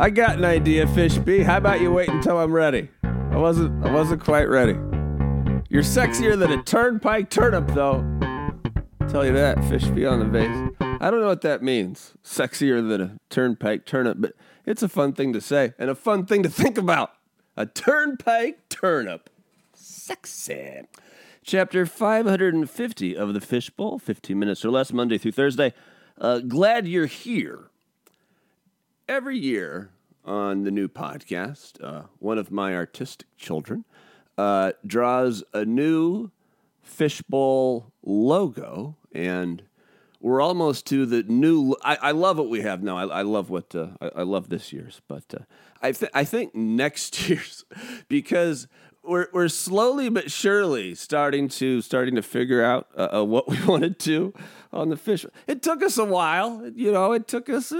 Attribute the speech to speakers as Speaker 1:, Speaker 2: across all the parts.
Speaker 1: I got an idea, Fish B. How about you wait until I'm ready? I wasn't I wasn't quite ready. You're sexier than a turnpike turnip, though. Tell you that, Fish B on the base. I don't know what that means. Sexier than a turnpike turnip, but it's a fun thing to say and a fun thing to think about. A turnpike turnip. Sexy. Chapter 550 of the Fishbowl, 15 minutes or less, Monday through Thursday. Uh, glad you're here. Every year on the new podcast, uh, one of my artistic children uh, draws a new Fishbowl logo, and we're almost to the new. I, I love what we have now. I, I love what uh, I, I love this year's, but uh, I th- I think next year's because we're we're slowly but surely starting to starting to figure out uh, uh, what we want to do on the fish. It took us a while, you know. It took us.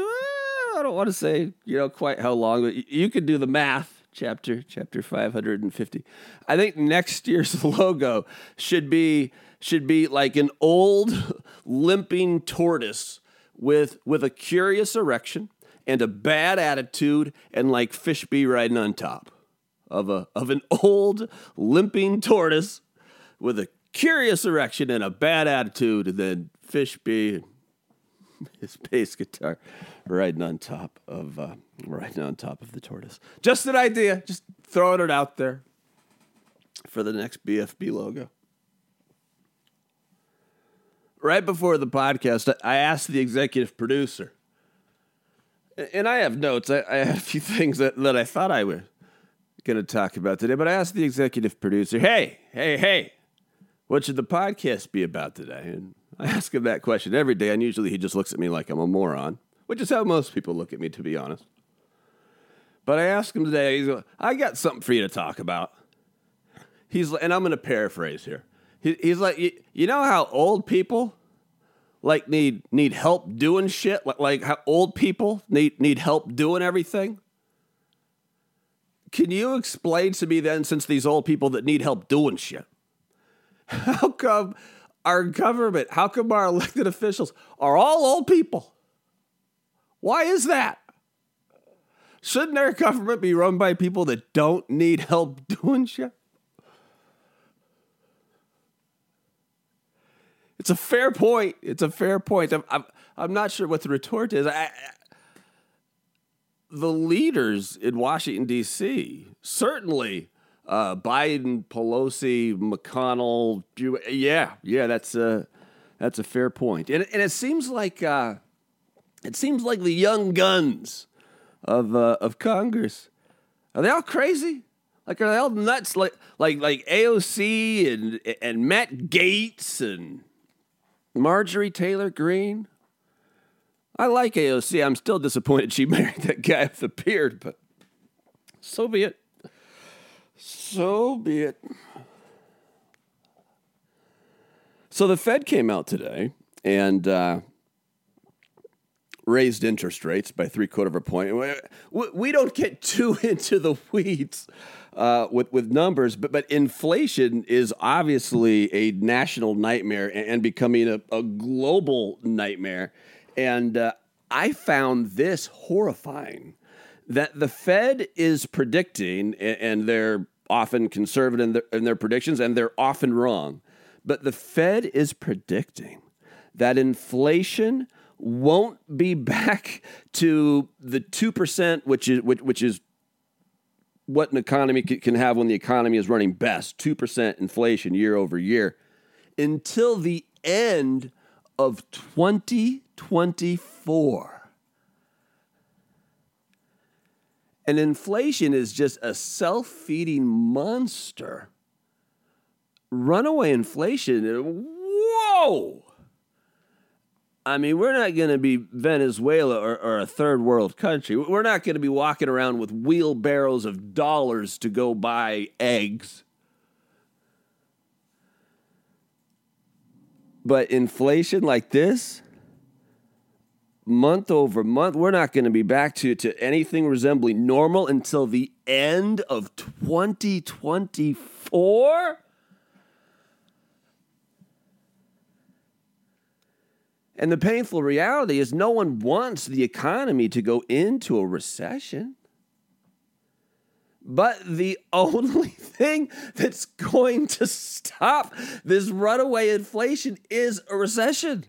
Speaker 1: I don't want to say you know quite how long, but you could do the math. Chapter chapter five hundred and fifty. I think next year's logo should be should be like an old limping tortoise with with a curious erection and a bad attitude and like Fish B riding on top of a of an old limping tortoise with a curious erection and a bad attitude, and then Fish B his bass guitar riding on top of uh, riding on top of the tortoise. Just an idea, just throwing it out there for the next BFB logo. Right before the podcast, I asked the executive producer, and I have notes. I, I had a few things that, that I thought I was going to talk about today, but I asked the executive producer, hey, hey, hey, what should the podcast be about today? And I ask him that question every day, and usually he just looks at me like I'm a moron, which is how most people look at me, to be honest. But I asked him today, he's like, I got something for you to talk about. He's and I'm going to paraphrase here. He, he's like, you, know how old people like need need help doing shit, like, like how old people need need help doing everything. Can you explain to me then, since these old people that need help doing shit, how come our government, how come our elected officials are all old people? Why is that? Shouldn't our government be run by people that don't need help doing shit? It's a fair point. It's a fair point. I'm, I'm, I'm not sure what the retort is. I, I, the leaders in Washington, D.C., certainly uh, Biden, Pelosi, McConnell, yeah, yeah, that's a, that's a fair point. And, and it seems like uh, it seems like the young guns of uh, of Congress are they all crazy? Like are they all nuts? Like like like AOC and and Matt Gaetz and Marjorie Taylor Greene. I like AOC. I'm still disappointed she married that guy with the beard, but so be it. So be it. So the Fed came out today and uh, raised interest rates by three quarter of a point. We don't get too into the weeds uh, with with numbers, but but inflation is obviously a national nightmare and becoming a, a global nightmare. And uh, I found this horrifying that the Fed is predicting, and they're often conservative in their, in their predictions, and they're often wrong. But the Fed is predicting that inflation won't be back to the 2%, which is, which, which is what an economy can have when the economy is running best 2% inflation year over year until the end of 2024. And inflation is just a self feeding monster. Runaway inflation, whoa! I mean, we're not going to be Venezuela or, or, a third world country. We're not going to be walking around with wheelbarrows of dollars to go buy eggs. But inflation like this, month over month, we're not going to be back to, to anything resembling normal until the end of 2024. And the painful reality is no one wants the economy to go into a recession. But the only thing that's going to stop this runaway inflation is a recession.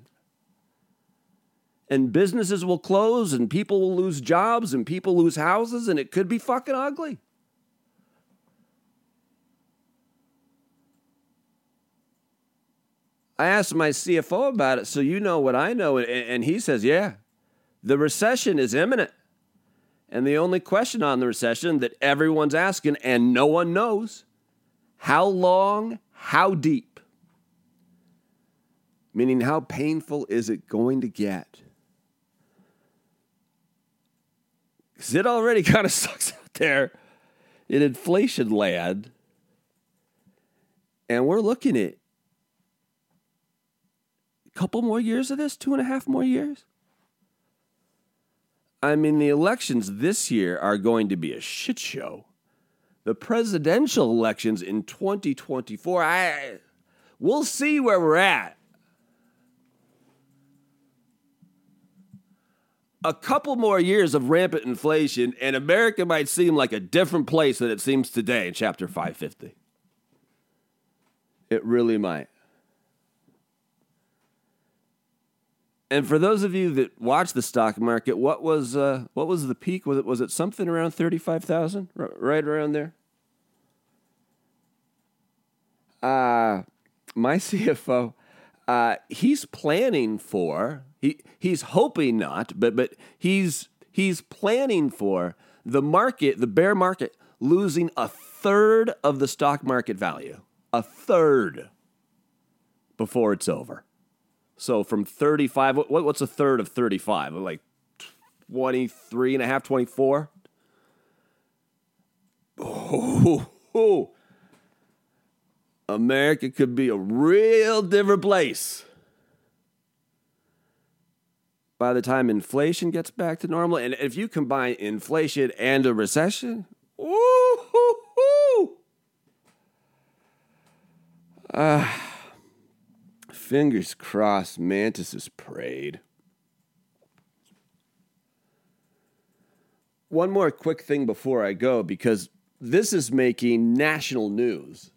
Speaker 1: And businesses will close, and people will lose jobs, and people lose houses, and it could be fucking ugly. I asked my CFO about it, so you know what I know. And he says, yeah, the recession is imminent. And the only question on the recession that everyone's asking and no one knows how long, how deep? Meaning, how painful is it going to get? Because it already kind of sucks out there in inflation land. And we're looking at a couple more years of this, two and a half more years. I mean, the elections this year are going to be a shit show. The presidential elections in 2024, I we'll see where we're at. A couple more years of rampant inflation, and America might seem like a different place than it seems today in chapter 550. It really might. And for those of you that watch the stock market, what was uh, what was the peak? Was it was it something around thirty five thousand, right around there? Uh, my CFO, uh, he's planning for he he's hoping not, but but he's he's planning for the market, the bear market, losing a third of the stock market value, a third before it's over. So from 35, what, what's a third of 35? Like 23 and a half, 24? Oh, oh. America could be a real different place by the time inflation gets back to normal. And if you combine inflation and a recession, woo Ah. Fingers crossed, Mantis is prayed. One more quick thing before I go, because this is making national news.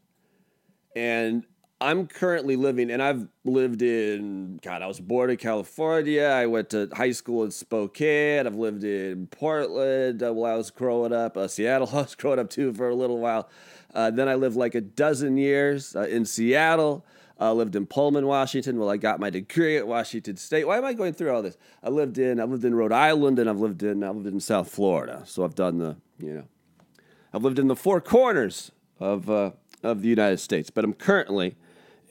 Speaker 1: And I'm currently living, and I've lived in, God, I was born in California. I went to high school in Spokane. I've lived in Portland uh, while I was growing up. Uh, Seattle, I was growing up too for a little while. Uh, then I lived like a dozen years uh, in Seattle. I lived in Pullman, Washington. Well, I got my degree at Washington State. Why am I going through all this? I lived in I lived in Rhode Island and I've lived in I lived in South Florida. So I've done the you know I've lived in the four corners of uh, of the United States. But I'm currently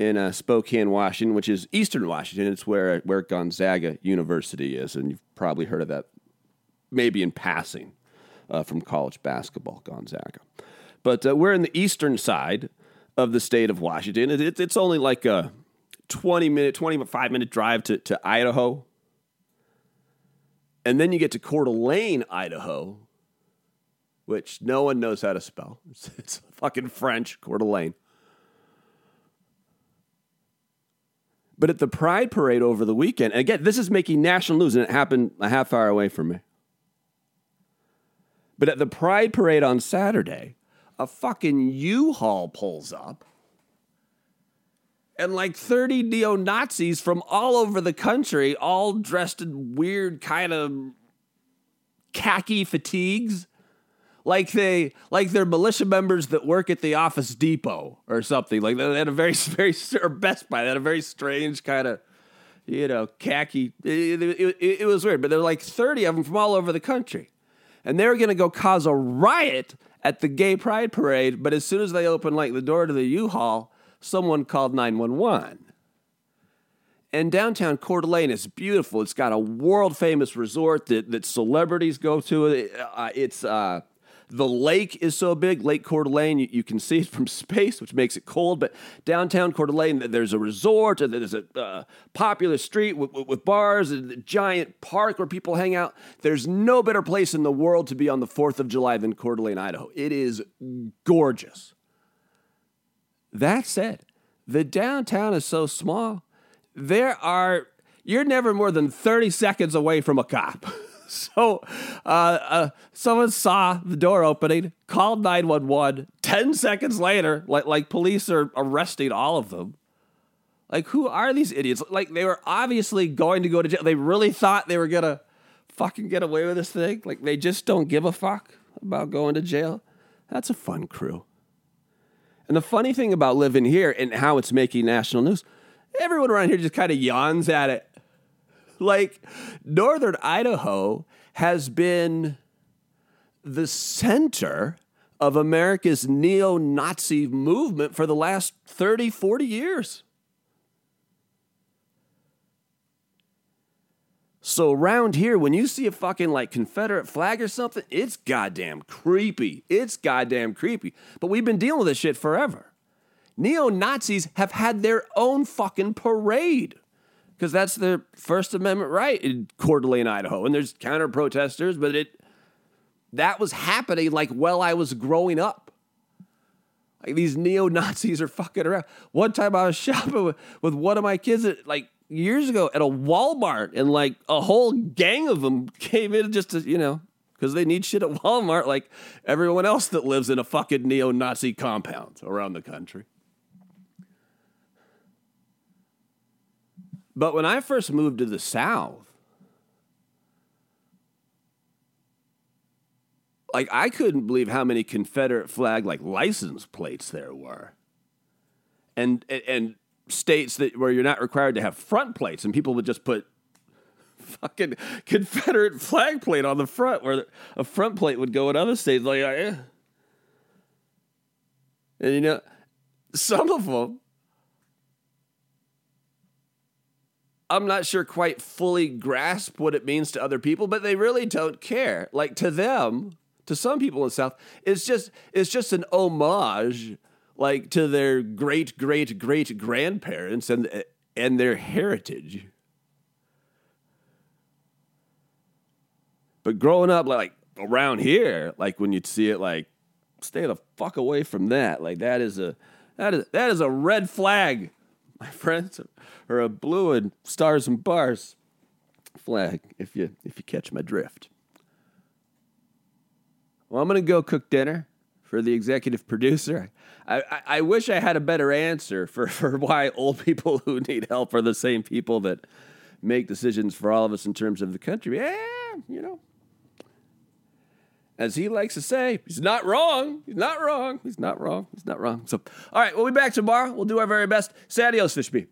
Speaker 1: in uh, Spokane, Washington, which is Eastern Washington. It's where where Gonzaga University is, and you've probably heard of that, maybe in passing, uh, from college basketball, Gonzaga. But uh, we're in the eastern side of the state of Washington. It, it, it's only like a 20 minute, 25 minute drive to, to Idaho. And then you get to Coeur d'Alene, Idaho, which no one knows how to spell. It's, it's fucking French, Coeur d'Alene. But at the Pride Parade over the weekend, and again, this is making national news, and it happened a half hour away from me. But at the Pride Parade on Saturday, a fucking U-Haul pulls up and like 30 neo Nazis from all over the country, all dressed in weird kind of khaki fatigues. Like they, like they're militia members that work at the Office Depot or something. Like they had a very, very, or Best Buy. They had a very strange kind of, you know, khaki. It, it, it, it was weird, but there were like 30 of them from all over the country, and they were going to go cause a riot at the gay pride parade, but as soon as they opened like the door to the U-Haul, someone called 911. And downtown Coeur d'Alene is beautiful. It's got a world famous resort that, that celebrities go to. Uh, it's uh, the lake is so big, Lake Coeur d'Alene, you, you, can see it from space, which makes it cold. But downtown Coeur d'Alene, there's a resort, there's a uh, popular street with, with, bars, and a giant park where people hang out. There's no better place in the world to be on the 4th of July than Coeur d'Alene, Idaho. It is gorgeous. That said, the downtown is so small. There are you're never more than 30 seconds away from a cop. so uh, uh, someone saw the door opening, called 911. 10 seconds later, like, like police are arresting all of them. Like, who are these idiots? Like, they were obviously going to go to jail. They really thought they were going to fucking get away with this thing. Like, they just don't give a fuck about going to jail. That's a fun crew. And the funny thing about living here and how it's making national news, everyone around here just kind of yawns at it. Like, Northern Idaho has been the center of America's neo Nazi movement for the last 30, 40 years. So around here, when you see a fucking like Confederate flag or something, it's goddamn creepy. It's goddamn creepy. But we've been dealing with this shit forever. Neo Nazis have had their own fucking parade because that's their First Amendment right in Coeur d'Alene, Idaho. And there's counter protesters, but it that was happening like while I was growing up. Like these neo Nazis are fucking around. One time I was shopping with, with one of my kids at like years ago at a Walmart, and like a whole gang of them came in just to, you know, because they need shit at Walmart like everyone else that lives in a fucking neo Nazi compound around the country. But when I first moved to the South, like I couldn't believe how many Confederate flag like license plates there were. And and states that where you're not required to have front plates, and people would just put fucking Confederate flag plate on the front, where a front plate would go in other states. Like, yeah. and you know, some of them, I'm not sure quite fully grasp what it means to other people, but they really don't care. Like to them, to some people in the South, it's just it's just an homage like to their great great great grandparents and and their heritage. But growing up like around here, like when you'd see it like stay the fuck away from that. Like that is a that is that is a red flag, my friends, or a blue and stars and bars flag if you if you catch my drift. Well, I'm gonna go cook dinner for the executive producer. I, I, I, wish I had a better answer for, for why old people who need help are the same people that make decisions for all of us in terms of the country. Yeah, you know. As he likes to say, he's not wrong. He's not wrong. He's not wrong. He's not wrong. So, all right, we'll be back tomorrow. We'll do our very best. Sadios, Fishby.